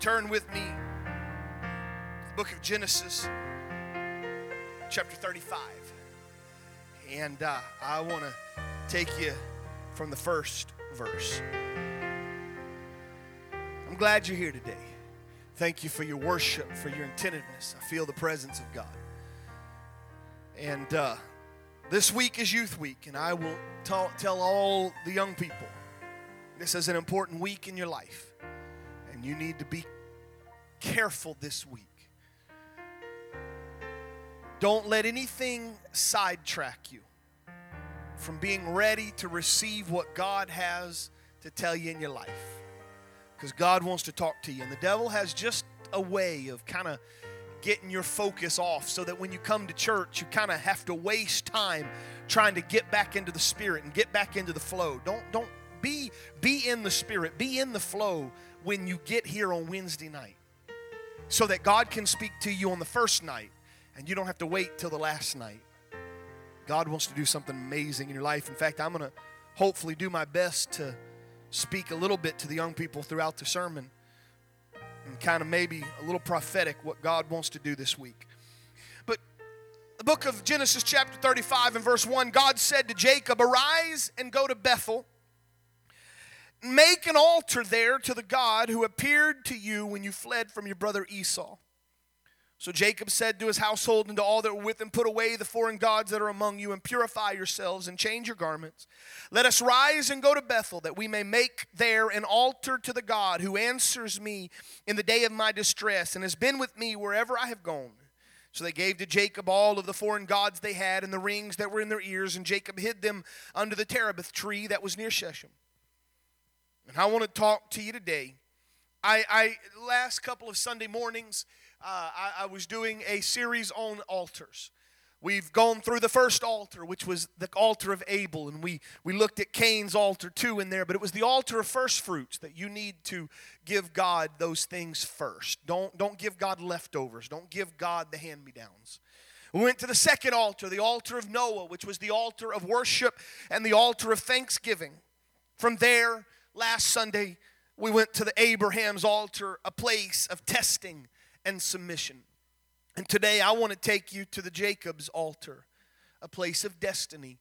Turn with me, the book of Genesis, chapter 35. And uh, I want to take you from the first verse. I'm glad you're here today. Thank you for your worship, for your attentiveness. I feel the presence of God. And uh, this week is Youth Week, and I will tell, tell all the young people this is an important week in your life, and you need to be careful this week. Don't let anything sidetrack you from being ready to receive what God has to tell you in your life. Because God wants to talk to you. And the devil has just a way of kind of getting your focus off so that when you come to church, you kind of have to waste time trying to get back into the spirit and get back into the flow. Don't, don't be, be in the spirit, be in the flow when you get here on Wednesday night so that God can speak to you on the first night and you don't have to wait till the last night. God wants to do something amazing in your life. In fact, I'm going to hopefully do my best to speak a little bit to the young people throughout the sermon and kind of maybe a little prophetic what God wants to do this week. But the book of Genesis, chapter 35, and verse 1 God said to Jacob, Arise and go to Bethel. Make an altar there to the God who appeared to you when you fled from your brother Esau. So Jacob said to his household and to all that were with him, Put away the foreign gods that are among you, and purify yourselves, and change your garments. Let us rise and go to Bethel, that we may make there an altar to the God who answers me in the day of my distress, and has been with me wherever I have gone. So they gave to Jacob all of the foreign gods they had, and the rings that were in their ears, and Jacob hid them under the terebinth tree that was near Shechem. And I want to talk to you today. I, I last couple of Sunday mornings uh, I, I was doing a series on altars. We've gone through the first altar, which was the altar of Abel, and we, we looked at Cain's altar too in there, but it was the altar of first fruits that you need to give God those things first. Don't, don't give God leftovers, don't give God the hand me downs. We went to the second altar, the altar of Noah, which was the altar of worship and the altar of thanksgiving. From there, last Sunday, we went to the Abraham's altar, a place of testing and submission. And today I want to take you to the Jacob's altar, a place of destiny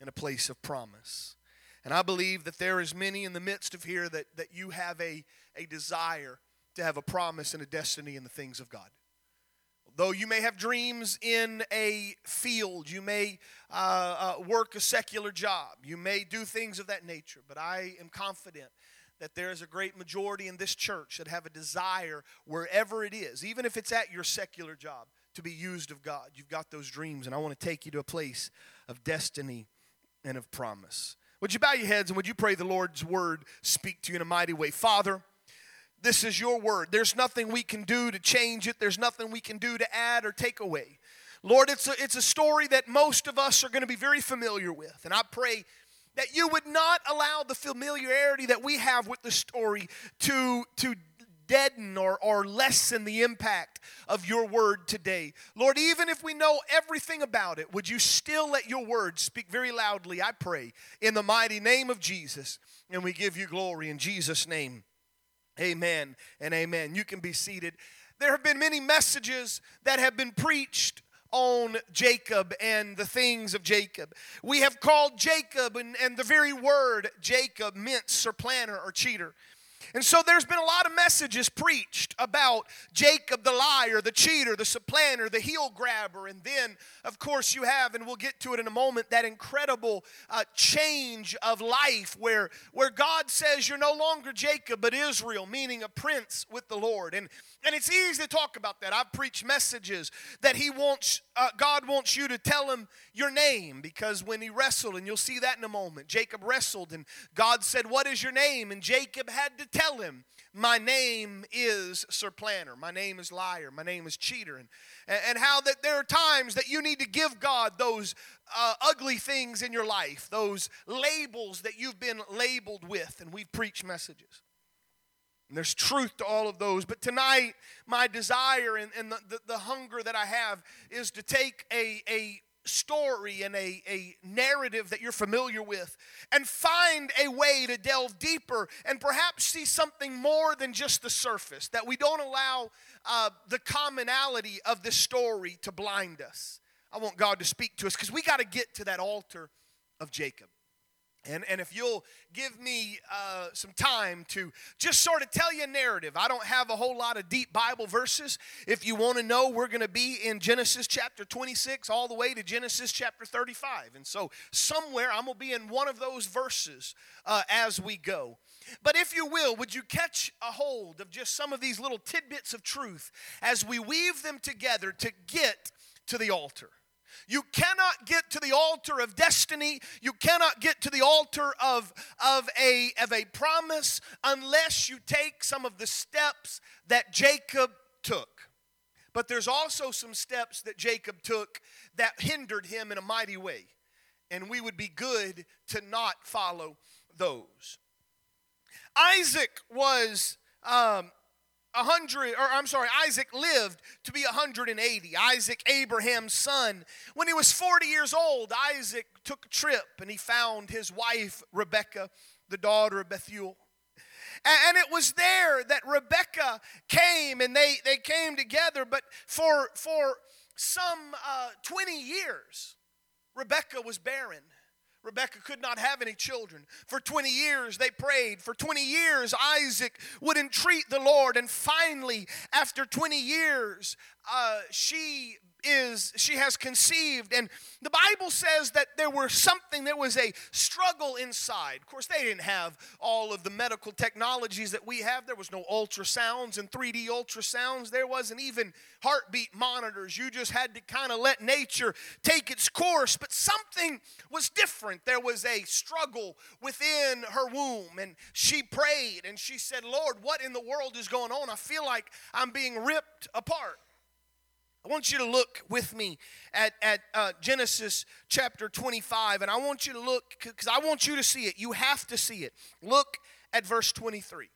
and a place of promise. And I believe that there is many in the midst of here that, that you have a, a desire to have a promise and a destiny in the things of God. Though you may have dreams in a field, you may uh, uh, work a secular job, you may do things of that nature, but I am confident that there is a great majority in this church that have a desire, wherever it is, even if it's at your secular job, to be used of God. You've got those dreams, and I want to take you to a place of destiny and of promise. Would you bow your heads and would you pray the Lord's word speak to you in a mighty way? Father, this is your word. There's nothing we can do to change it, there's nothing we can do to add or take away. Lord, it's a, it's a story that most of us are going to be very familiar with. And I pray that you would not allow the familiarity that we have with the story to, to deaden or, or lessen the impact of your word today. Lord, even if we know everything about it, would you still let your word speak very loudly, I pray, in the mighty name of Jesus. And we give you glory in Jesus' name. Amen and amen. You can be seated. There have been many messages that have been preached on Jacob and the things of Jacob. We have called Jacob, and, and the very word Jacob meant supplanter or cheater. And so there's been a lot of messages preached about Jacob the liar, the cheater, the supplanter, the heel grabber. And then, of course, you have, and we'll get to it in a moment, that incredible uh, change of life where, where God says you're no longer Jacob, but Israel, meaning a prince with the Lord. And, and it's easy to talk about that. I've preached messages that He wants, uh, God wants you to tell Him your name because when He wrestled, and you'll see that in a moment, Jacob wrestled, and God said, What is your name? And Jacob had to tell him, My name is supplanter. My name is liar. My name is cheater. And, and how that there are times that you need to give God those uh, ugly things in your life, those labels that you've been labeled with. And we've preached messages. And there's truth to all of those. But tonight, my desire and, and the, the, the hunger that I have is to take a, a story and a, a narrative that you're familiar with and find a way to delve deeper and perhaps see something more than just the surface, that we don't allow uh, the commonality of this story to blind us. I want God to speak to us because we got to get to that altar of Jacob. And, and if you'll give me uh, some time to just sort of tell you a narrative, I don't have a whole lot of deep Bible verses. If you want to know, we're going to be in Genesis chapter 26 all the way to Genesis chapter 35. And so, somewhere I'm going to be in one of those verses uh, as we go. But if you will, would you catch a hold of just some of these little tidbits of truth as we weave them together to get to the altar? You cannot get to the altar of destiny. You cannot get to the altar of, of, a, of a promise unless you take some of the steps that Jacob took. But there's also some steps that Jacob took that hindered him in a mighty way. And we would be good to not follow those. Isaac was um, 100 or I'm sorry Isaac lived to be 180 Isaac Abraham's son. When he was 40 years old Isaac took a trip and he found his wife Rebekah the daughter of Bethuel. And it was there that Rebekah came and they they came together but for for some uh, 20 years Rebekah was barren Rebecca could not have any children. For 20 years they prayed. For 20 years Isaac would entreat the Lord. And finally, after 20 years, uh, she is she has conceived. And the bible says that there was something there was a struggle inside. Of course they didn't have all of the medical technologies that we have. There was no ultrasounds and 3d ultrasounds. There wasn't even heartbeat monitors. You just had to kind of let nature take its course. But something was different. There was a struggle within her womb and she prayed and she said lord what in the world is going on? I feel like i'm being ripped apart I want you to look with me at, at uh, Genesis chapter 25, and I want you to look because I want you to see it. You have to see it. Look at verse 23.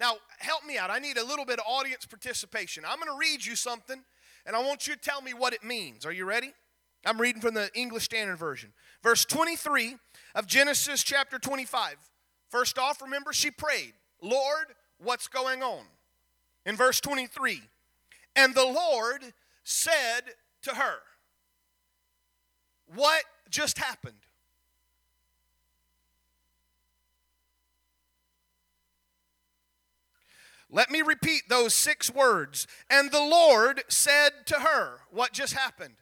Now, help me out. I need a little bit of audience participation. I'm going to read you something, and I want you to tell me what it means. Are you ready? I'm reading from the English Standard Version. Verse 23 of Genesis chapter 25. First off, remember, she prayed, Lord, what's going on? In verse 23, and the Lord said to her, What just happened? Let me repeat those six words. And the Lord said to her, What just happened?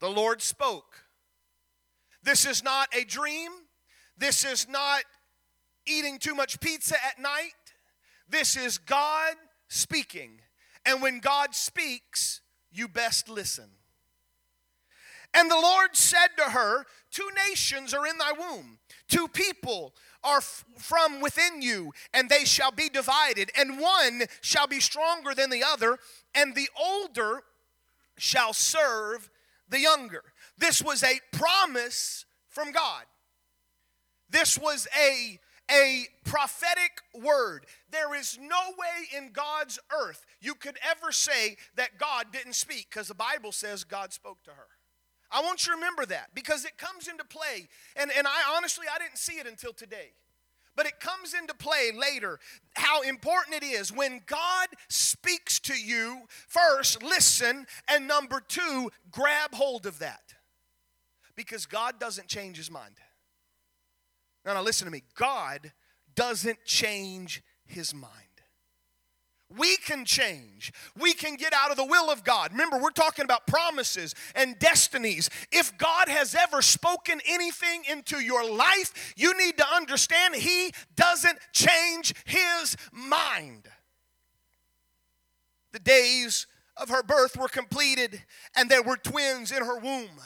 The Lord spoke. This is not a dream. This is not eating too much pizza at night. This is God speaking. And when God speaks, you best listen. And the Lord said to her, Two nations are in thy womb, two people are f- from within you, and they shall be divided, and one shall be stronger than the other, and the older shall serve the younger. This was a promise from God. This was a a prophetic word. There is no way in God's earth you could ever say that God didn't speak because the Bible says God spoke to her. I want you to remember that because it comes into play. And, and I honestly, I didn't see it until today. But it comes into play later how important it is when God speaks to you, first, listen, and number two, grab hold of that. Because God doesn't change his mind. Now, now listen to me. God doesn't change his mind. We can change. We can get out of the will of God. Remember, we're talking about promises and destinies. If God has ever spoken anything into your life, you need to understand He doesn't change His mind. The days of her birth were completed, and there were twins in her womb.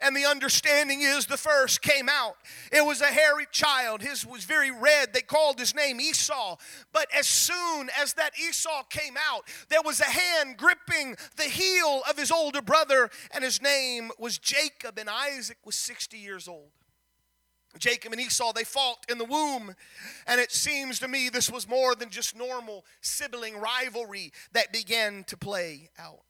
And the understanding is the first came out. It was a hairy child. His was very red. They called his name Esau. But as soon as that Esau came out, there was a hand gripping the heel of his older brother, and his name was Jacob, and Isaac was 60 years old. Jacob and Esau, they fought in the womb. And it seems to me this was more than just normal sibling rivalry that began to play out.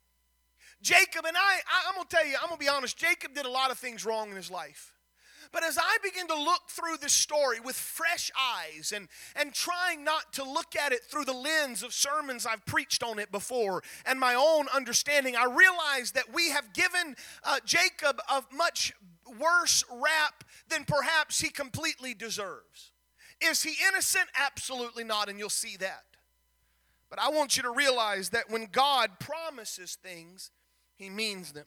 Jacob and I, I I'm going to tell you, I'm going to be honest, Jacob did a lot of things wrong in his life. But as I begin to look through this story with fresh eyes and, and trying not to look at it through the lens of sermons I've preached on it before and my own understanding, I realize that we have given uh, Jacob a much worse rap than perhaps he completely deserves. Is he innocent? Absolutely not, and you'll see that. But I want you to realize that when God promises things, he means them.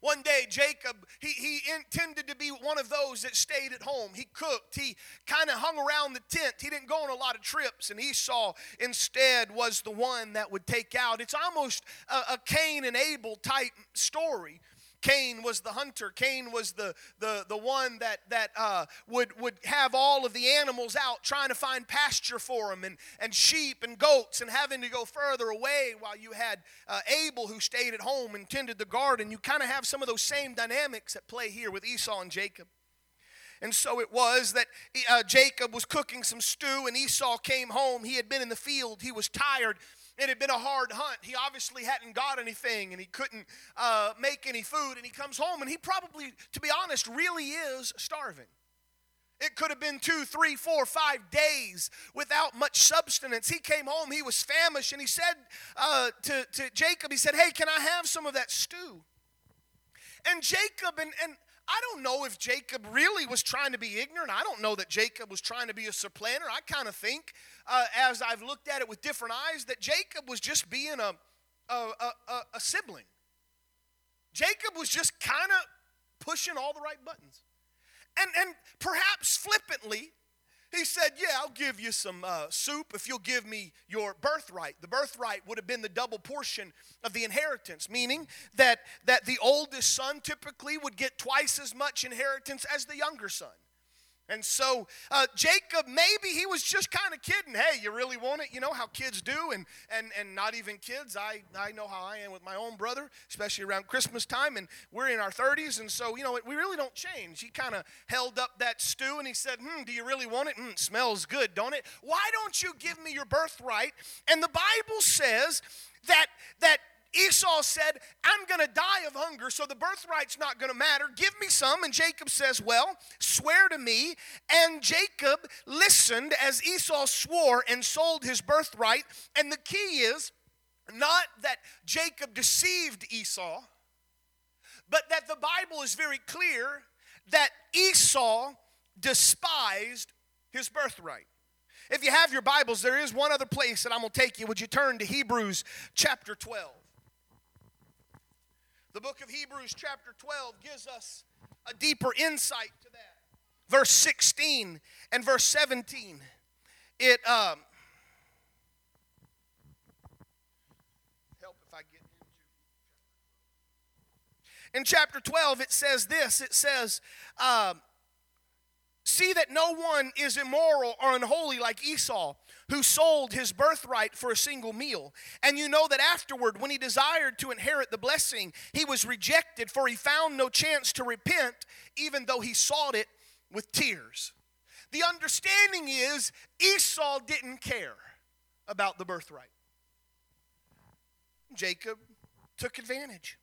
One day, Jacob, he, he intended to be one of those that stayed at home. He cooked. He kind of hung around the tent. He didn't go on a lot of trips. And Esau instead was the one that would take out. It's almost a, a Cain and Abel type story. Cain was the hunter. Cain was the, the, the one that, that uh, would, would have all of the animals out trying to find pasture for them and, and sheep and goats and having to go further away while you had uh, Abel who stayed at home and tended the garden. You kind of have some of those same dynamics at play here with Esau and Jacob. And so it was that uh, Jacob was cooking some stew, and Esau came home. He had been in the field, he was tired. It had been a hard hunt. He obviously hadn't got anything and he couldn't uh, make any food. And he comes home and he probably, to be honest, really is starving. It could have been two, three, four, five days without much substance. He came home, he was famished, and he said uh, to, to Jacob, he said, Hey, can I have some of that stew? And Jacob, and, and I don't know if Jacob really was trying to be ignorant. I don't know that Jacob was trying to be a supplanter. I kind of think, uh, as I've looked at it with different eyes, that Jacob was just being a, a, a, a sibling. Jacob was just kind of pushing all the right buttons. And, and perhaps flippantly, he said, Yeah, I'll give you some uh, soup if you'll give me your birthright. The birthright would have been the double portion of the inheritance, meaning that, that the oldest son typically would get twice as much inheritance as the younger son. And so uh, Jacob, maybe he was just kind of kidding. Hey, you really want it? You know how kids do, and and and not even kids. I I know how I am with my own brother, especially around Christmas time, and we're in our 30s, and so you know we really don't change. He kind of held up that stew and he said, "Hmm, do you really want it? Hmm, smells good, don't it? Why don't you give me your birthright?" And the Bible says that that Esau said, I'm going to die of hunger, so the birthright's not going to matter. Give me some. And Jacob says, Well, swear to me. And Jacob listened as Esau swore and sold his birthright. And the key is not that Jacob deceived Esau, but that the Bible is very clear that Esau despised his birthright. If you have your Bibles, there is one other place that I'm going to take you. Would you turn to Hebrews chapter 12? The book of Hebrews, chapter 12, gives us a deeper insight to that. Verse 16 and verse 17. It, um, help if I get into. In chapter 12, it says this it says, um, See that no one is immoral or unholy like Esau who sold his birthright for a single meal. And you know that afterward, when he desired to inherit the blessing, he was rejected, for he found no chance to repent, even though he sought it with tears. The understanding is Esau didn't care about the birthright. Jacob took advantage.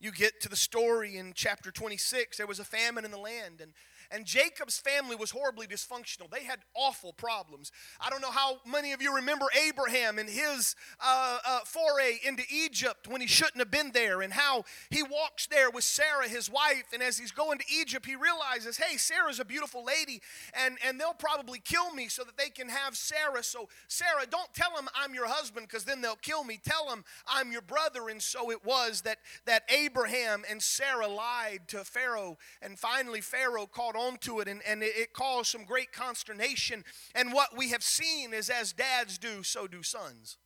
You get to the story in chapter 26, there was a famine in the land, and and Jacob's family was horribly dysfunctional. They had awful problems. I don't know how many of you remember Abraham and his uh, uh, foray into Egypt when he shouldn't have been there, and how he walks there with Sarah, his wife. And as he's going to Egypt, he realizes, hey, Sarah's a beautiful lady, and, and they'll probably kill me so that they can have Sarah. So, Sarah, don't tell them I'm your husband because then they'll kill me. Tell them I'm your brother. And so it was that, that Abraham and Sarah lied to Pharaoh, and finally, Pharaoh called onto it, and, and it caused some great consternation. And what we have seen is as dads do, so do sons.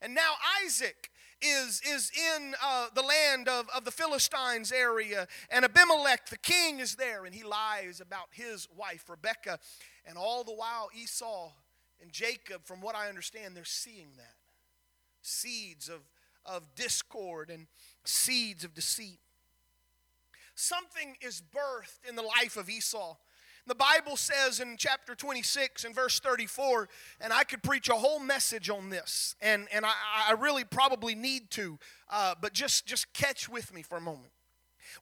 And now Isaac is, is in uh, the land of, of the Philistines area, and Abimelech, the king, is there, and he lies about his wife, Rebekah. And all the while, Esau and Jacob, from what I understand, they're seeing that. Seeds of, of discord and seeds of deceit something is birthed in the life of Esau. The Bible says in chapter 26 and verse 34, and I could preach a whole message on this, and, and I, I really probably need to, uh, but just, just catch with me for a moment.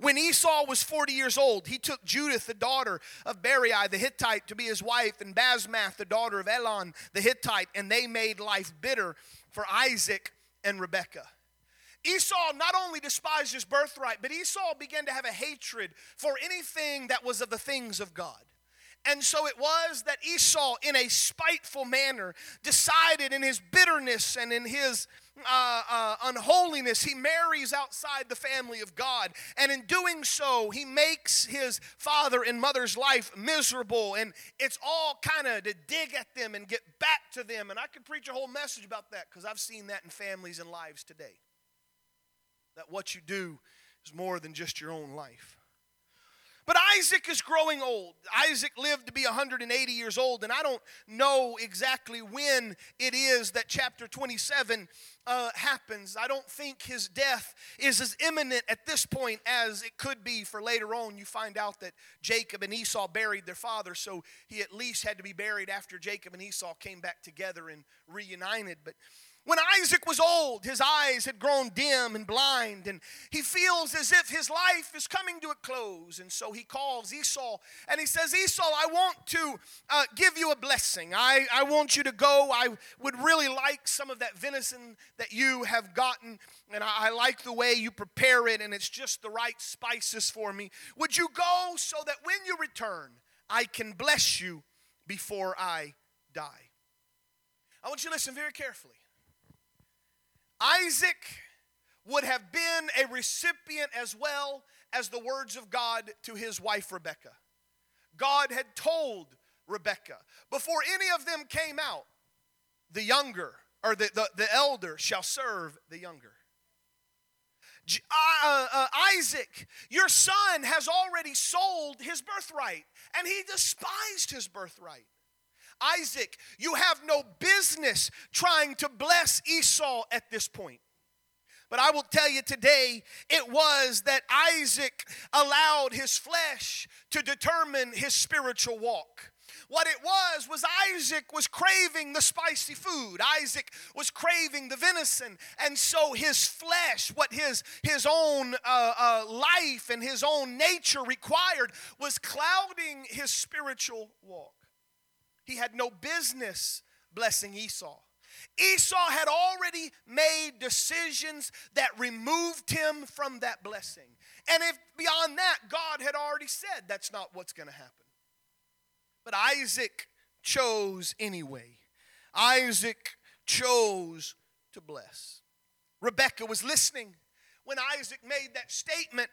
When Esau was 40 years old, he took Judith, the daughter of Beeri the Hittite, to be his wife, and Basmath, the daughter of Elon the Hittite, and they made life bitter for Isaac and Rebekah. Esau not only despised his birthright, but Esau began to have a hatred for anything that was of the things of God. And so it was that Esau, in a spiteful manner, decided in his bitterness and in his uh, uh, unholiness, he marries outside the family of God. And in doing so, he makes his father and mother's life miserable. And it's all kind of to dig at them and get back to them. And I could preach a whole message about that because I've seen that in families and lives today. That what you do is more than just your own life. But Isaac is growing old. Isaac lived to be 180 years old, and I don't know exactly when it is that chapter 27 uh, happens. I don't think his death is as imminent at this point as it could be for later on. You find out that Jacob and Esau buried their father, so he at least had to be buried after Jacob and Esau came back together and reunited. But when Isaac was old, his eyes had grown dim and blind, and he feels as if his life is coming to a close. And so he calls Esau and he says, Esau, I want to uh, give you a blessing. I, I want you to go. I would really like some of that venison that you have gotten, and I, I like the way you prepare it, and it's just the right spices for me. Would you go so that when you return, I can bless you before I die? I want you to listen very carefully. Isaac would have been a recipient as well as the words of God to his wife Rebekah. God had told Rebekah before any of them came out, the younger or the, the, the elder shall serve the younger. Uh, uh, uh, Isaac, your son has already sold his birthright, and he despised his birthright. Isaac, you have no business trying to bless Esau at this point. But I will tell you today, it was that Isaac allowed his flesh to determine his spiritual walk. What it was was Isaac was craving the spicy food. Isaac was craving the venison, and so his flesh, what his his own uh, uh, life and his own nature required, was clouding his spiritual walk. He had no business blessing Esau. Esau had already made decisions that removed him from that blessing. And if beyond that, God had already said that's not what's going to happen. But Isaac chose anyway. Isaac chose to bless. Rebekah was listening when Isaac made that statement.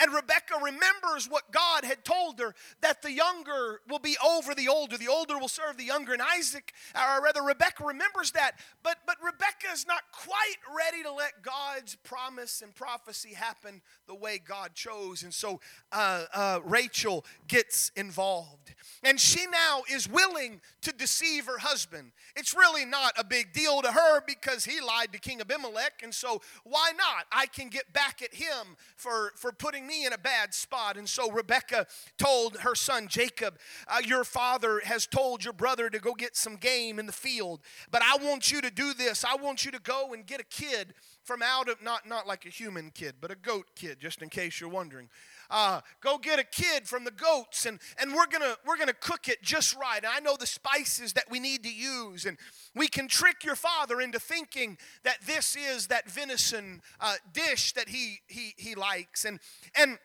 And Rebecca remembers what God had told her that the younger will be over the older, the older will serve the younger. And Isaac, or rather, Rebecca remembers that. But, but Rebecca is not quite ready to let God's promise and prophecy happen the way God chose. And so uh, uh, Rachel gets involved. And she now is willing to deceive her husband. It's really not a big deal to her because he lied to King Abimelech. And so why not? I can get back at him for, for putting me in a bad spot. And so Rebecca told her son Jacob, uh, Your father has told your brother to go get some game in the field, but I want you to do this. I want you to go and get a kid from out of, not, not like a human kid, but a goat kid, just in case you're wondering uh, go get a kid from the goats and, and we're gonna we're gonna cook it just right. And i know the spices that we need to use and we can trick your father into thinking that this is that venison uh, dish that he he he likes. And and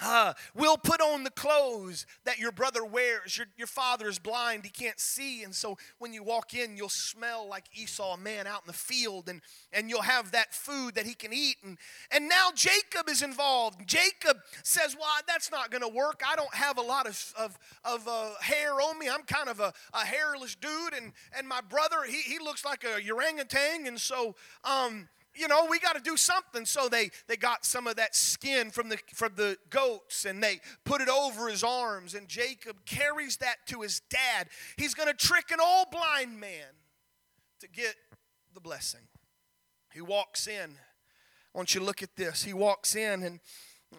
uh, we'll put on the clothes that your brother wears. Your, your father is blind, he can't see. And so when you walk in, you'll smell like Esau, a man out in the field, and, and you'll have that food that he can eat. And, and now Jacob is involved. Jacob says, Well, that's not going to work. I don't have a lot of, of, of uh, hair on me. I'm kind of a, a hairless dude. And, and my brother, he, he looks like a orangutan. And so, um, you know, we got to do something. So they, they got some of that skin from the, from the goats and they put it over his arms. And Jacob carries that to his dad. He's going to trick an old blind man to get the blessing. He walks in. I want you to look at this. He walks in, and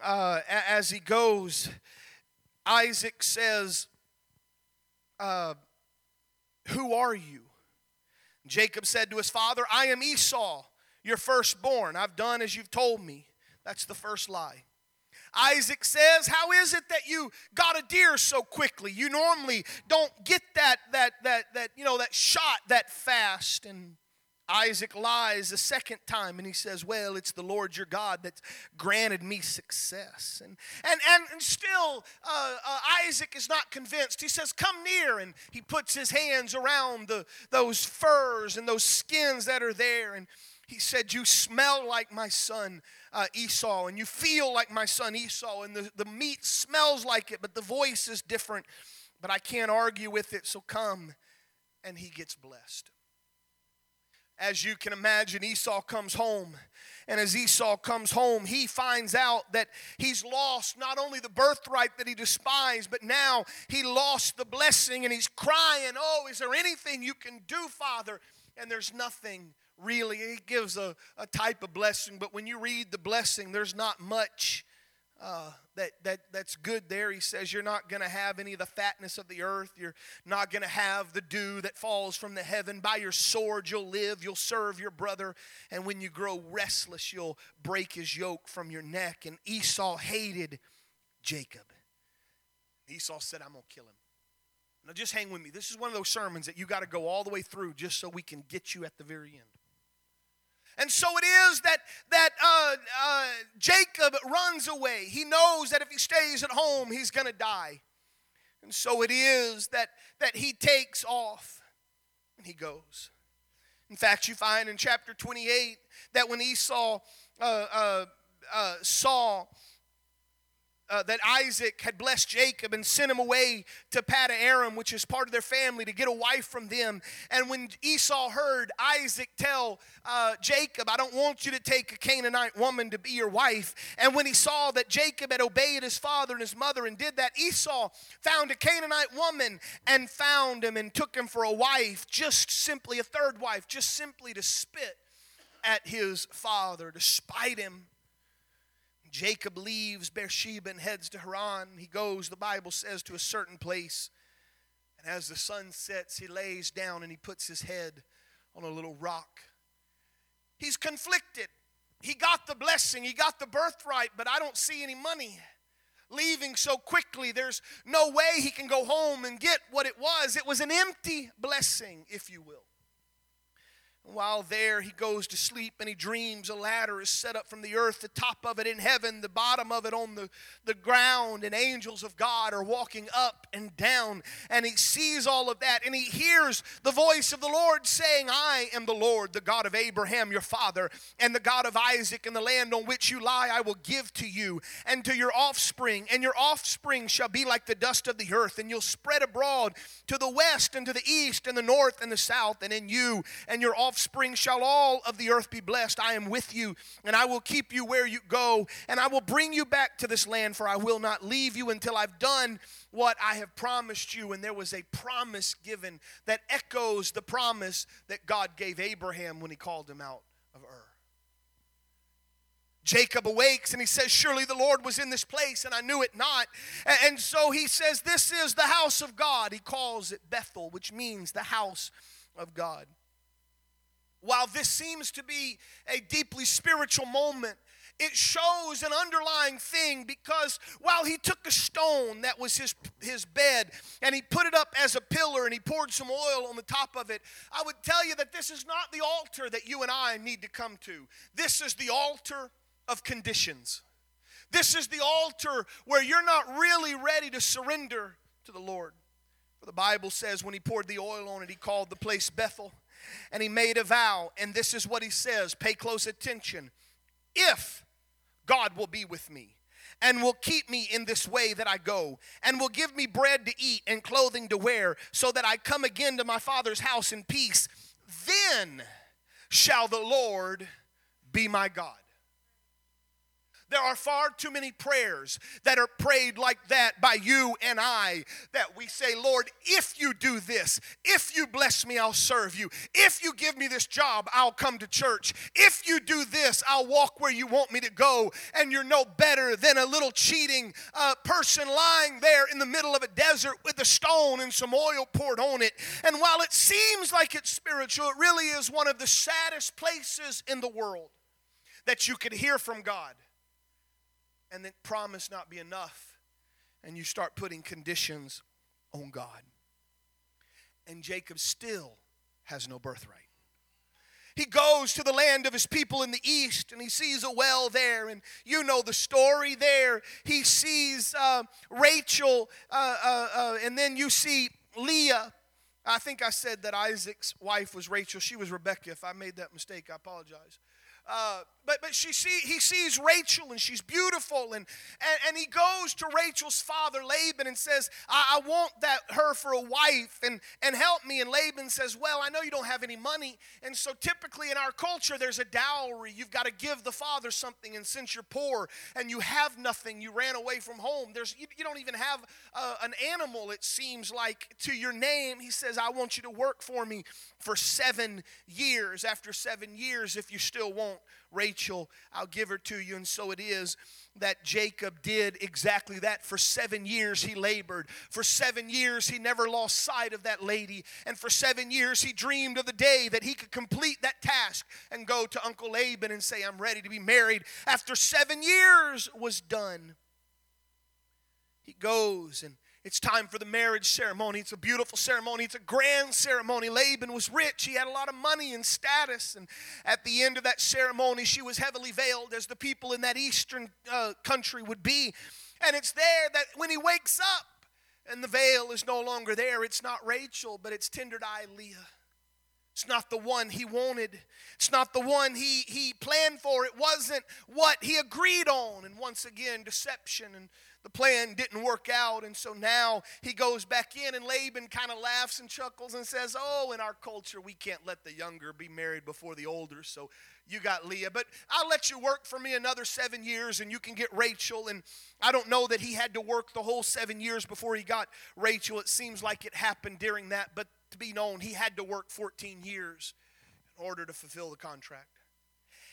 uh, as he goes, Isaac says, uh, Who are you? Jacob said to his father, I am Esau, your firstborn. I've done as you've told me. That's the first lie. Isaac says, How is it that you got a deer so quickly? You normally don't get that, that, that, that, you know, that shot that fast. And Isaac lies a second time and he says, Well, it's the Lord your God that's granted me success. And, and, and, and still, uh, uh, Isaac is not convinced. He says, Come near. And he puts his hands around the, those furs and those skins that are there. And he said, You smell like my son uh, Esau, and you feel like my son Esau, and the, the meat smells like it, but the voice is different. But I can't argue with it, so come. And he gets blessed. As you can imagine, Esau comes home. And as Esau comes home, he finds out that he's lost not only the birthright that he despised, but now he lost the blessing and he's crying, Oh, is there anything you can do, Father? And there's nothing really. He gives a, a type of blessing, but when you read the blessing, there's not much uh, that, that, that's good there. He says, You're not going to have any of the fatness of the earth. You're not going to have the dew that falls from the heaven. By your sword, you'll live. You'll serve your brother. And when you grow restless, you'll break his yoke from your neck. And Esau hated Jacob. Esau said, I'm going to kill him. Now, just hang with me. This is one of those sermons that you got to go all the way through just so we can get you at the very end. And so it is that, that uh, uh, Jacob runs away. He knows that if he stays at home, he's going to die. And so it is that, that he takes off and he goes. In fact, you find in chapter 28 that when Esau uh, uh, uh saw uh, that Isaac had blessed Jacob and sent him away to Paddan Aram, which is part of their family, to get a wife from them. And when Esau heard Isaac tell uh, Jacob, I don't want you to take a Canaanite woman to be your wife. And when he saw that Jacob had obeyed his father and his mother and did that, Esau found a Canaanite woman and found him and took him for a wife, just simply a third wife, just simply to spit at his father, to spite him. Jacob leaves Beersheba and heads to Haran. He goes, the Bible says, to a certain place. And as the sun sets, he lays down and he puts his head on a little rock. He's conflicted. He got the blessing, he got the birthright, but I don't see any money. Leaving so quickly, there's no way he can go home and get what it was. It was an empty blessing, if you will. While there, he goes to sleep and he dreams a ladder is set up from the earth, the top of it in heaven, the bottom of it on the, the ground, and angels of God are walking up and down. And he sees all of that and he hears the voice of the Lord saying, I am the Lord, the God of Abraham, your father, and the God of Isaac, and the land on which you lie, I will give to you and to your offspring. And your offspring shall be like the dust of the earth, and you'll spread abroad to the west and to the east and the north and the south, and in you and your offspring offspring shall all of the earth be blessed. I am with you, and I will keep you where you go, and I will bring you back to this land, for I will not leave you until I've done what I have promised you. And there was a promise given that echoes the promise that God gave Abraham when he called him out of Ur. Jacob awakes and he says, Surely the Lord was in this place, and I knew it not. And so he says, This is the house of God. He calls it Bethel, which means the house of God. While this seems to be a deeply spiritual moment, it shows an underlying thing because while he took a stone that was his, his bed and he put it up as a pillar and he poured some oil on the top of it, I would tell you that this is not the altar that you and I need to come to. This is the altar of conditions. This is the altar where you're not really ready to surrender to the Lord. For the Bible says when he poured the oil on it, he called the place Bethel and he made a vow. And this is what he says pay close attention. If God will be with me and will keep me in this way that I go, and will give me bread to eat and clothing to wear, so that I come again to my Father's house in peace, then shall the Lord be my God. There are far too many prayers that are prayed like that by you and I that we say, Lord, if you do this, if you bless me, I'll serve you. If you give me this job, I'll come to church. If you do this, I'll walk where you want me to go. And you're no better than a little cheating uh, person lying there in the middle of a desert with a stone and some oil poured on it. And while it seems like it's spiritual, it really is one of the saddest places in the world that you could hear from God and then promise not be enough, and you start putting conditions on God. And Jacob still has no birthright. He goes to the land of his people in the east and he sees a well there. And you know the story there. He sees uh, Rachel, uh, uh, uh and then you see Leah. I think I said that Isaac's wife was Rachel. She was Rebecca. If I made that mistake, I apologize. Uh, but but she see he sees Rachel and she's beautiful and, and and he goes to Rachel's father Laban and says I, I want that her for a wife and and help me. And Laban says well I know you don't have any money. And so typically in our culture there's a dowry. You've got to give the father something. And since you're poor and you have nothing you ran away from home there's you, you don't even have uh, an animal it seems like to your name. He says I want you to work for me for seven years. After seven years if you still want Rachel, I'll give her to you. And so it is that Jacob did exactly that. For seven years he labored. For seven years he never lost sight of that lady. And for seven years he dreamed of the day that he could complete that task and go to Uncle Laban and say, I'm ready to be married. After seven years was done, he goes and it's time for the marriage ceremony. It's a beautiful ceremony. It's a grand ceremony. Laban was rich. He had a lot of money and status. And at the end of that ceremony, she was heavily veiled, as the people in that eastern uh, country would be. And it's there that when he wakes up and the veil is no longer there, it's not Rachel, but it's tender eyed Leah. It's not the one he wanted. It's not the one he, he planned for. It wasn't what he agreed on. And once again, deception and the plan didn't work out. And so now he goes back in, and Laban kind of laughs and chuckles and says, Oh, in our culture, we can't let the younger be married before the older. So you got Leah. But I'll let you work for me another seven years, and you can get Rachel. And I don't know that he had to work the whole seven years before he got Rachel. It seems like it happened during that. But to be known, he had to work 14 years in order to fulfill the contract.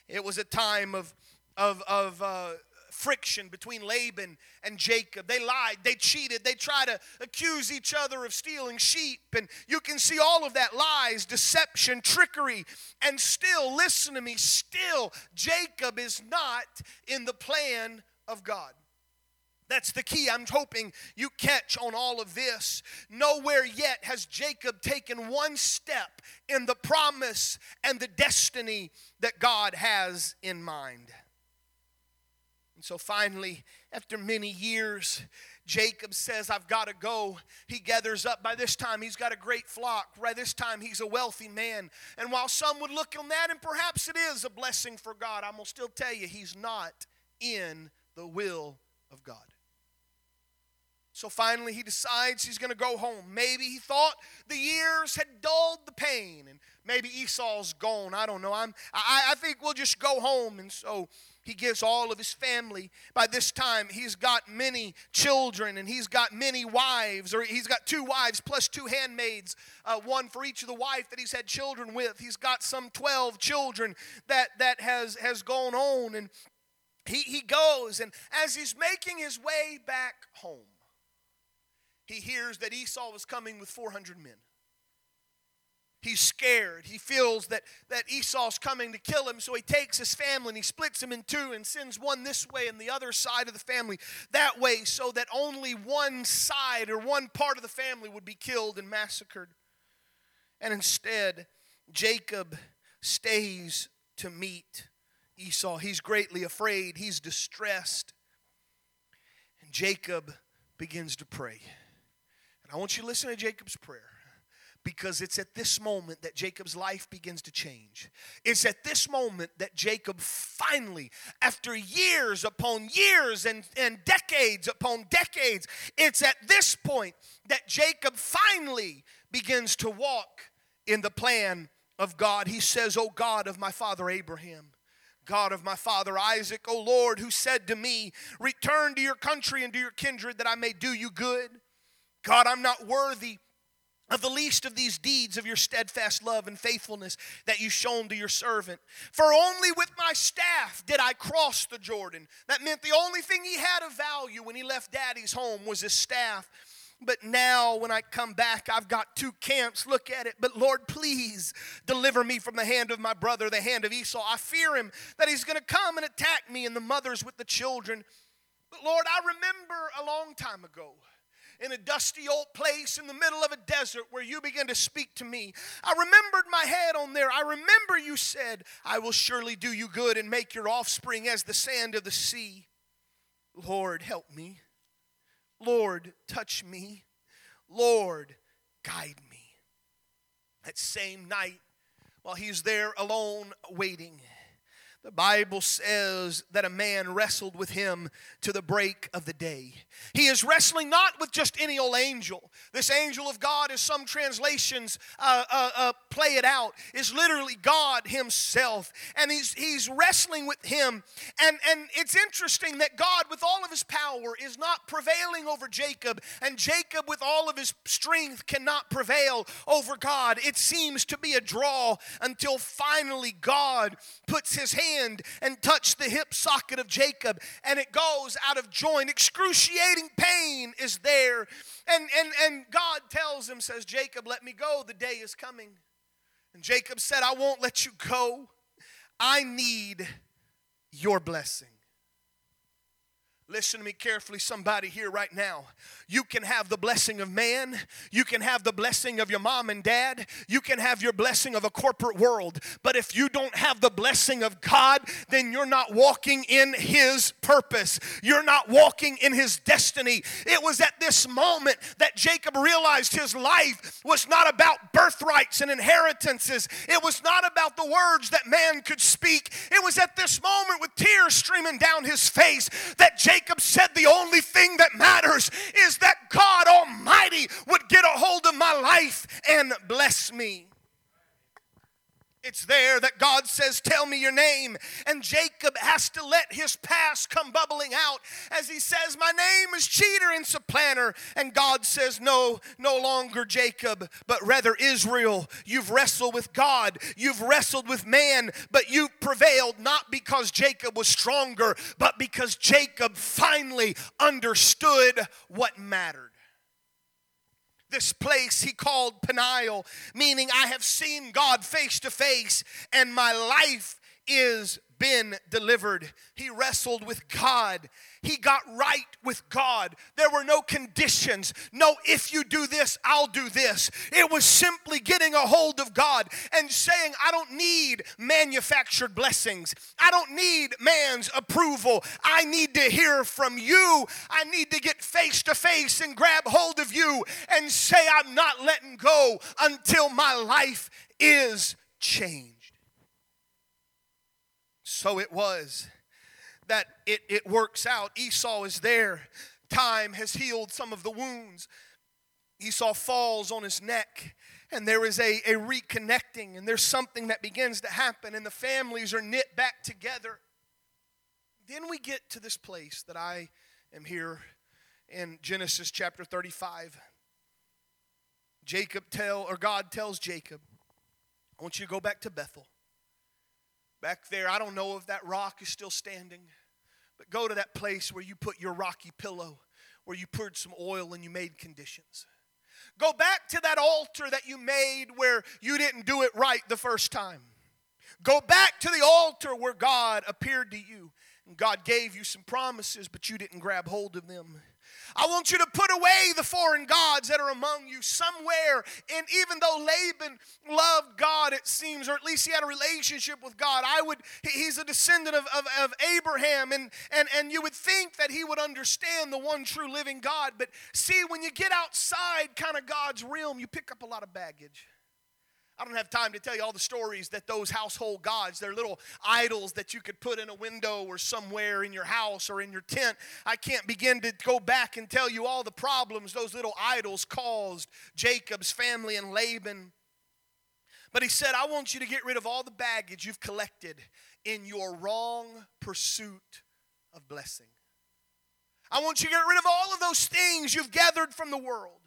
It was a time of, of, of uh, friction between Laban and Jacob. They lied, they cheated, they tried to accuse each other of stealing sheep. And you can see all of that lies, deception, trickery. And still, listen to me, still, Jacob is not in the plan of God. That's the key I'm hoping you catch on all of this. Nowhere yet has Jacob taken one step in the promise and the destiny that God has in mind. So finally, after many years, Jacob says, I've got to go. He gathers up. By this time, he's got a great flock. By this time, he's a wealthy man. And while some would look on that, and perhaps it is a blessing for God, I'm going to still tell you, he's not in the will of God. So finally, he decides he's going to go home. Maybe he thought the years had dulled the pain, and maybe Esau's gone. I don't know. I'm, I, I think we'll just go home. And so he gives all of his family. By this time, he's got many children and he's got many wives, or he's got two wives plus two handmaids, uh, one for each of the wife that he's had children with. He's got some 12 children that, that has, has gone on. And he, he goes, and as he's making his way back home, he hears that Esau is coming with 400 men. He's scared. He feels that, that Esau's coming to kill him, so he takes his family and he splits them in two and sends one this way and the other side of the family that way, so that only one side or one part of the family would be killed and massacred. And instead, Jacob stays to meet Esau. He's greatly afraid, he's distressed. And Jacob begins to pray. And I want you to listen to Jacob's prayer because it's at this moment that Jacob's life begins to change. It's at this moment that Jacob finally, after years upon years and, and decades upon decades, it's at this point that Jacob finally begins to walk in the plan of God. He says, Oh God of my father Abraham, God of my father Isaac, O Lord, who said to me, Return to your country and to your kindred that I may do you good. God, I'm not worthy of the least of these deeds of your steadfast love and faithfulness that you shown to your servant. For only with my staff did I cross the Jordan. That meant the only thing he had of value when he left daddy's home was his staff. But now, when I come back, I've got two camps. Look at it. But Lord, please deliver me from the hand of my brother, the hand of Esau. I fear him that he's going to come and attack me and the mothers with the children. But Lord, I remember a long time ago in a dusty old place in the middle of a desert where you began to speak to me. I remembered my head on there. I remember you said, I will surely do you good and make your offspring as the sand of the sea. Lord, help me. Lord, touch me. Lord, guide me. That same night, while he's there alone waiting, the Bible says that a man wrestled with him to the break of the day. He is wrestling not with just any old angel. This angel of God, as some translations uh, uh, uh, play it out, is literally God Himself. And he's, he's wrestling with him. And, and it's interesting that God, with all of his power, is not prevailing over Jacob. And Jacob, with all of his strength, cannot prevail over God. It seems to be a draw until finally God puts his hand hand and touched the hip socket of Jacob, and it goes out of joint. Excruciating pain is there. And, and, and God tells him, says, Jacob, let me go. The day is coming. And Jacob said, I won't let you go. I need your blessing. Listen to me carefully, somebody here right now. You can have the blessing of man. You can have the blessing of your mom and dad. You can have your blessing of a corporate world. But if you don't have the blessing of God, then you're not walking in His purpose. You're not walking in His destiny. It was at this moment that Jacob realized his life was not about birthrights and inheritances. It was not about the words that man could speak. It was at this moment with tears streaming down his face that Jacob Jacob said, The only thing that matters is that God Almighty would get a hold of my life and bless me. It's there that God says, Tell me your name. And Jacob has to let his past come bubbling out as he says, My name is cheater and supplanter. And God says, No, no longer Jacob, but rather Israel. You've wrestled with God, you've wrestled with man, but you prevailed not because Jacob was stronger, but because Jacob finally understood what mattered. This place he called Peniel, meaning I have seen God face to face, and my life is been delivered. He wrestled with God. He got right with God. There were no conditions. No, if you do this, I'll do this. It was simply getting a hold of God and saying, I don't need manufactured blessings. I don't need man's approval. I need to hear from you. I need to get face to face and grab hold of you and say, I'm not letting go until my life is changed. So it was that it, it works out. Esau is there. Time has healed some of the wounds. Esau falls on his neck, and there is a, a reconnecting, and there's something that begins to happen, and the families are knit back together. Then we get to this place that I am here in Genesis chapter 35. Jacob tell or God tells Jacob, I want you to go back to Bethel. Back there, I don't know if that rock is still standing, but go to that place where you put your rocky pillow, where you poured some oil and you made conditions. Go back to that altar that you made where you didn't do it right the first time. Go back to the altar where God appeared to you and God gave you some promises, but you didn't grab hold of them. I want you to put away the foreign gods that are among you somewhere. And even though Laban loved God, it seems, or at least he had a relationship with God, I would, he's a descendant of, of, of Abraham, and, and, and you would think that he would understand the one true living God. But see, when you get outside kind of God's realm, you pick up a lot of baggage. I don't have time to tell you all the stories that those household gods, they're little idols that you could put in a window or somewhere in your house or in your tent. I can't begin to go back and tell you all the problems those little idols caused Jacob's family and Laban. But he said, I want you to get rid of all the baggage you've collected in your wrong pursuit of blessing. I want you to get rid of all of those things you've gathered from the world.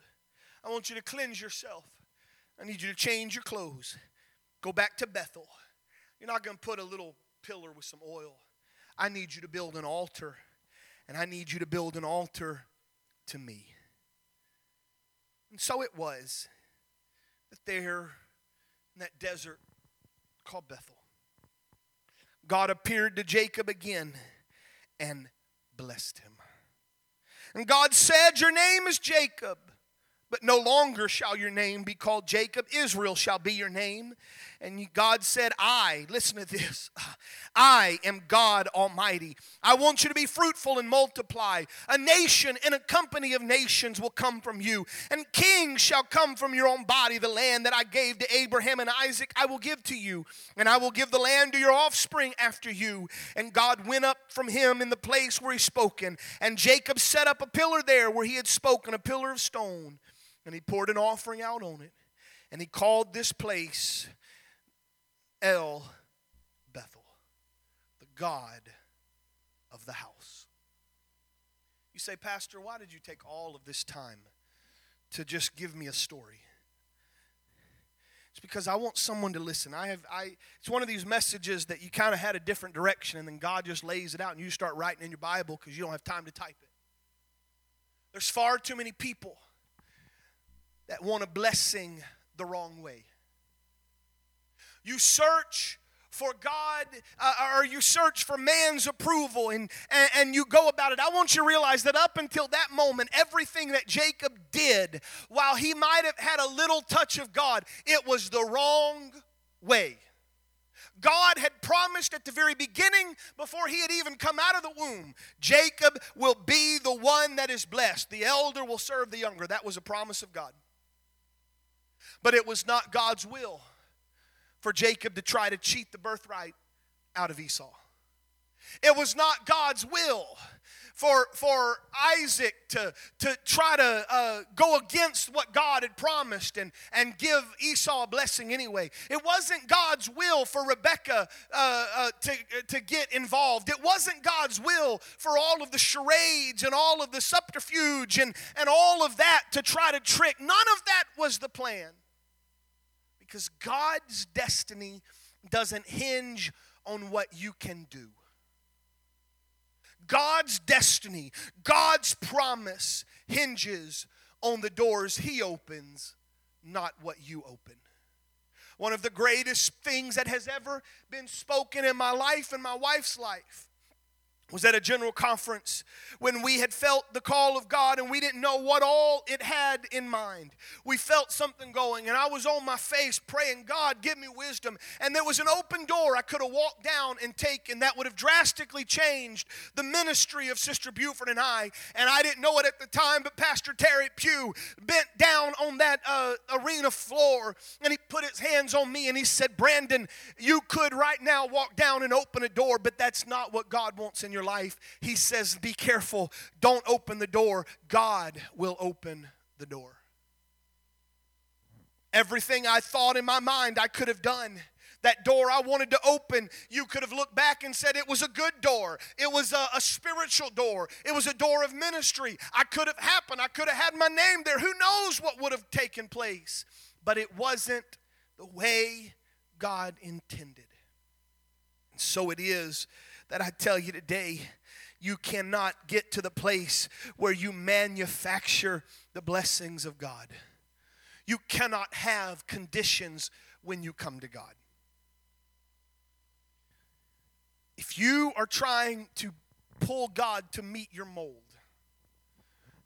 I want you to cleanse yourself. I need you to change your clothes. Go back to Bethel. You're not going to put a little pillar with some oil. I need you to build an altar, and I need you to build an altar to me. And so it was that there in that desert called Bethel, God appeared to Jacob again and blessed him. And God said, Your name is Jacob, but no longer shall your name be called Jacob. Israel shall be your name. And God said, I, listen to this, I am God Almighty. I want you to be fruitful and multiply. A nation and a company of nations will come from you, and kings shall come from your own body. The land that I gave to Abraham and Isaac, I will give to you, and I will give the land to your offspring after you. And God went up from him in the place where he spoken, and Jacob set up a pillar there where he had spoken, a pillar of stone, and he poured an offering out on it. And he called this place El Bethel, the God of the house. You say, Pastor, why did you take all of this time to just give me a story? It's because I want someone to listen. I have I it's one of these messages that you kind of had a different direction and then God just lays it out and you start writing in your Bible because you don't have time to type it. There's far too many people that want a blessing the wrong way. You search for God uh, or you search for man's approval and, and, and, you go about it. I want you to realize that up until that moment, everything that Jacob did, while he might have had a little touch of God, it was the wrong way. God had promised at the very beginning, before he had even come out of the womb, Jacob will be the one that is blessed. The elder will serve the younger. That was a promise of God. But it was not God's will for Jacob to try to cheat the birthright out of Esau. It was not God's will for, for Isaac to, to try to uh, go against what God had promised and, and give Esau a blessing anyway. It wasn't God's will for Rebekah uh, uh, to, to get involved. It wasn't God's will for all of the charades and all of the subterfuge and, and all of that to try to trick. None of that was the plan. Because God's destiny doesn't hinge on what you can do. God's destiny, God's promise hinges on the doors He opens, not what you open. One of the greatest things that has ever been spoken in my life and my wife's life was at a general conference when we had felt the call of God and we didn't know what all it had in mind. We felt something going, and I was on my face praying, God, give me wisdom. And there was an open door I could have walked down and taken that would have drastically changed the ministry of Sister Buford and I. And I didn't know it at the time, but Pastor Terry Pugh bent down on that uh, arena floor and he put his hands on me and he said, Brandon, you could right now walk down and open a door, but that's not what God wants in your your life, He says, Be careful. Don't open the door. God will open the door. Everything I thought in my mind I could have done that door I wanted to open, you could have looked back and said it was a good door. It was a, a, spiritual door. It was a door of ministry. I could have happened. I could have had my name there. Who knows what would have taken place? But it wasn't the way God intended. And so it is that I tell you today, you cannot get to the place where you manufacture the blessings of God. You cannot have conditions when you come to God. If you are trying to pull God to meet your mold,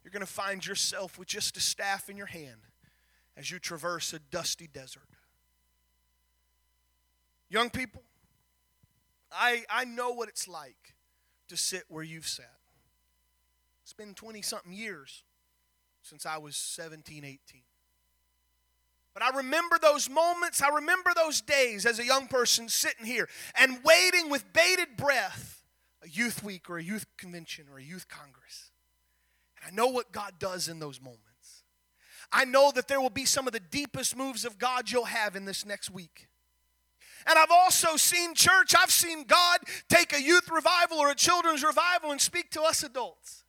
you're going to find yourself with just a staff in your hand as you traverse a dusty desert. Young people, I, I know what it's like to sit where you've sat. It's been 20 something years since I was 17, 18. But I remember those moments, I remember those days as a young person sitting here and waiting with bated breath a youth week or a youth convention or a youth congress. And I know what God does in those moments. I know that there will be some of the deepest moves of God you'll have in this next week. And I've also seen church, I've seen God take a youth revival or a children's revival and speak to us adults.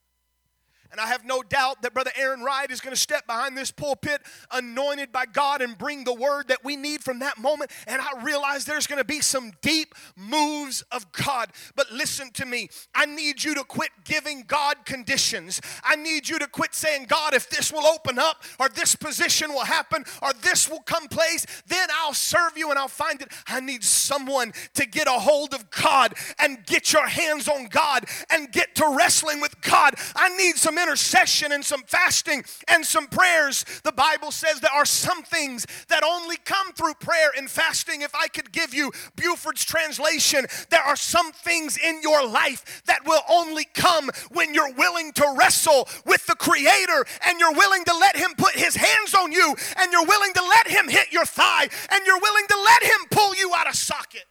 And I have no doubt that Brother Aaron Wright is going to step behind this pulpit, anointed by God, and bring the word that we need from that moment. And I realize there's going to be some deep moves of God. But listen to me. I need you to quit giving God conditions. I need you to quit saying, God, if this will open up, or this position will happen, or this will come place, then I'll serve you and I'll find it. I need someone to get a hold of God and get your hands on God and get to wrestling with God. I need some intercession and some fasting and some prayers. The Bible says there are some things that only come through prayer and fasting. If I could give you Buford's translation, there are some things in your life that will only come when you're willing to wrestle with the Creator and you're willing to let Him put His hands on you and you're willing to let Him hit your thigh and you're willing to let Him pull you out of socket.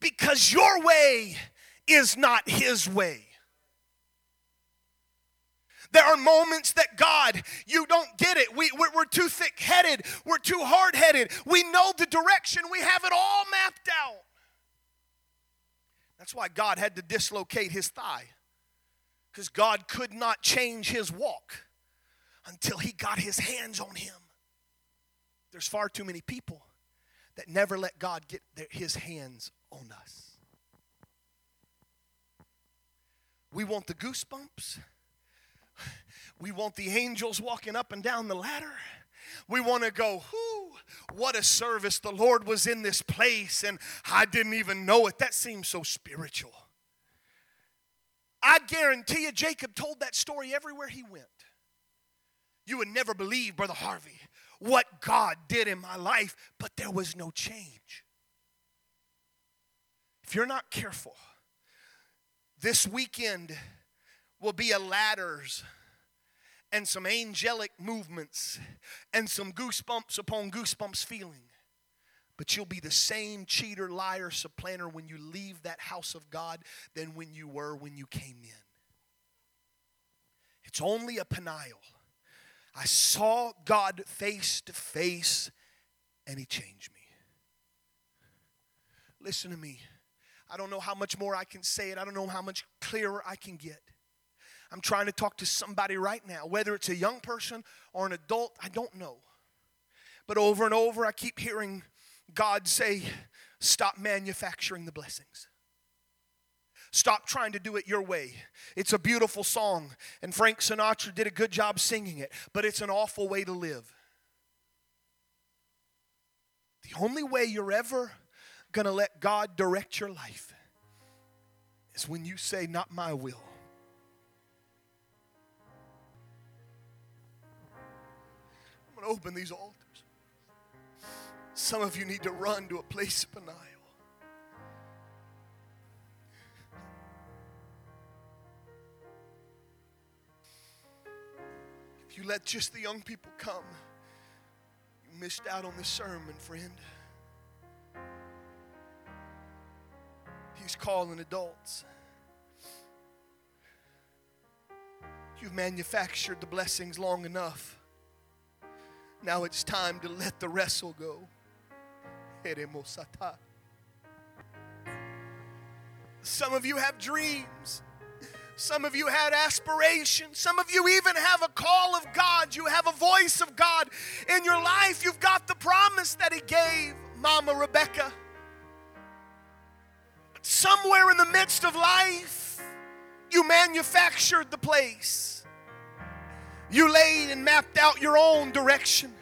Because your way is not His way. There are moments that God, you don't get it. We, we're, we're too thick headed. We're too hard headed. We know the direction. We have it all mapped out. That's why God had to dislocate his thigh. Because God could not change his walk until he got his hands on him. There's far too many people that never let God get their, his hands on us. We want the goosebumps. We want the angels walking up and down the ladder. We want to go, whoo, what a service. The Lord was in this place and I didn't even know it. That seems so spiritual. I guarantee you, Jacob told that story everywhere he went. You would never believe, Brother Harvey, what God did in my life, but there was no change. If you're not careful, this weekend will be a ladders and some angelic movements and some goosebumps upon goosebumps feeling. But you'll be the same cheater, liar, supplanter when you leave that house of God than when you were when you came in. It's only a Peniel. I saw God face to face and He changed me. Listen to me. I don't know how much more I can say it, I don't know how much clearer I can get. I'm trying to talk to somebody right now, whether it's a young person or an adult, I don't know. But over and over, I keep hearing God say, Stop manufacturing the blessings. Stop trying to do it your way. It's a beautiful song, and Frank Sinatra did a good job singing it, but it's an awful way to live. The only way you're ever going to let God direct your life is when you say, Not my will, Going to open these altars. Some of you need to run to a place of denial. If you let just the young people come, you missed out on this sermon, friend. He's calling adults. You've manufactured the blessings long enough. Now it's time to let the wrestle go. Some of you have dreams. Some of you had aspirations. Some of you even have a call of God. You have a voice of God in your life. You've got the promise that He gave Mama Rebecca. But somewhere in the midst of life, you manufactured the place. You laid and mapped out your own direction.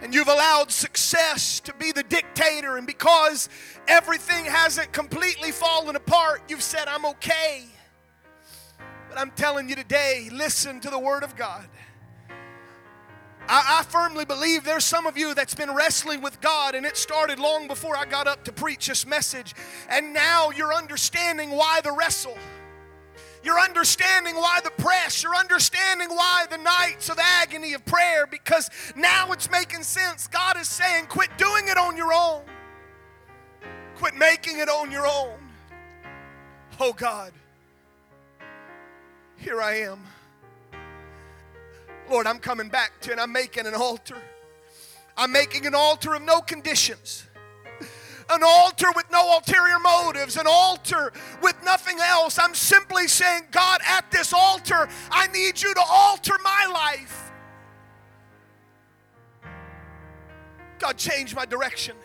And you've allowed success to be the dictator. And because everything hasn't completely fallen apart, you've said, I'm okay. But I'm telling you today, listen to the Word of God. I, I, firmly believe there's some of you that's been wrestling with God, and it started long before I got up to preach this message. And now you're understanding why the wrestle. You're understanding why the press. You're understanding why the nights of agony of prayer because now it's making sense. God is saying, quit doing it on your own, quit making it on your own. Oh God, here I am. Lord, I'm coming back to and I'm making an altar. I'm making an altar of no conditions. An altar with no ulterior motives, an altar with nothing else. I'm simply saying, God, at this altar, I need you to alter my life. God, change my direction.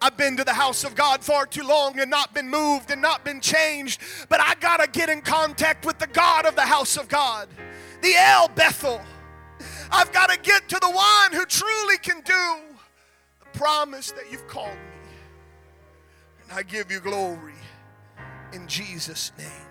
I've been to the house of God far too long and not been moved and not been changed, but I got to get in contact with the God of the house of God, the El Bethel. I've got to get to the one who truly can do promise that you've called me. And I give you glory in Jesus' name.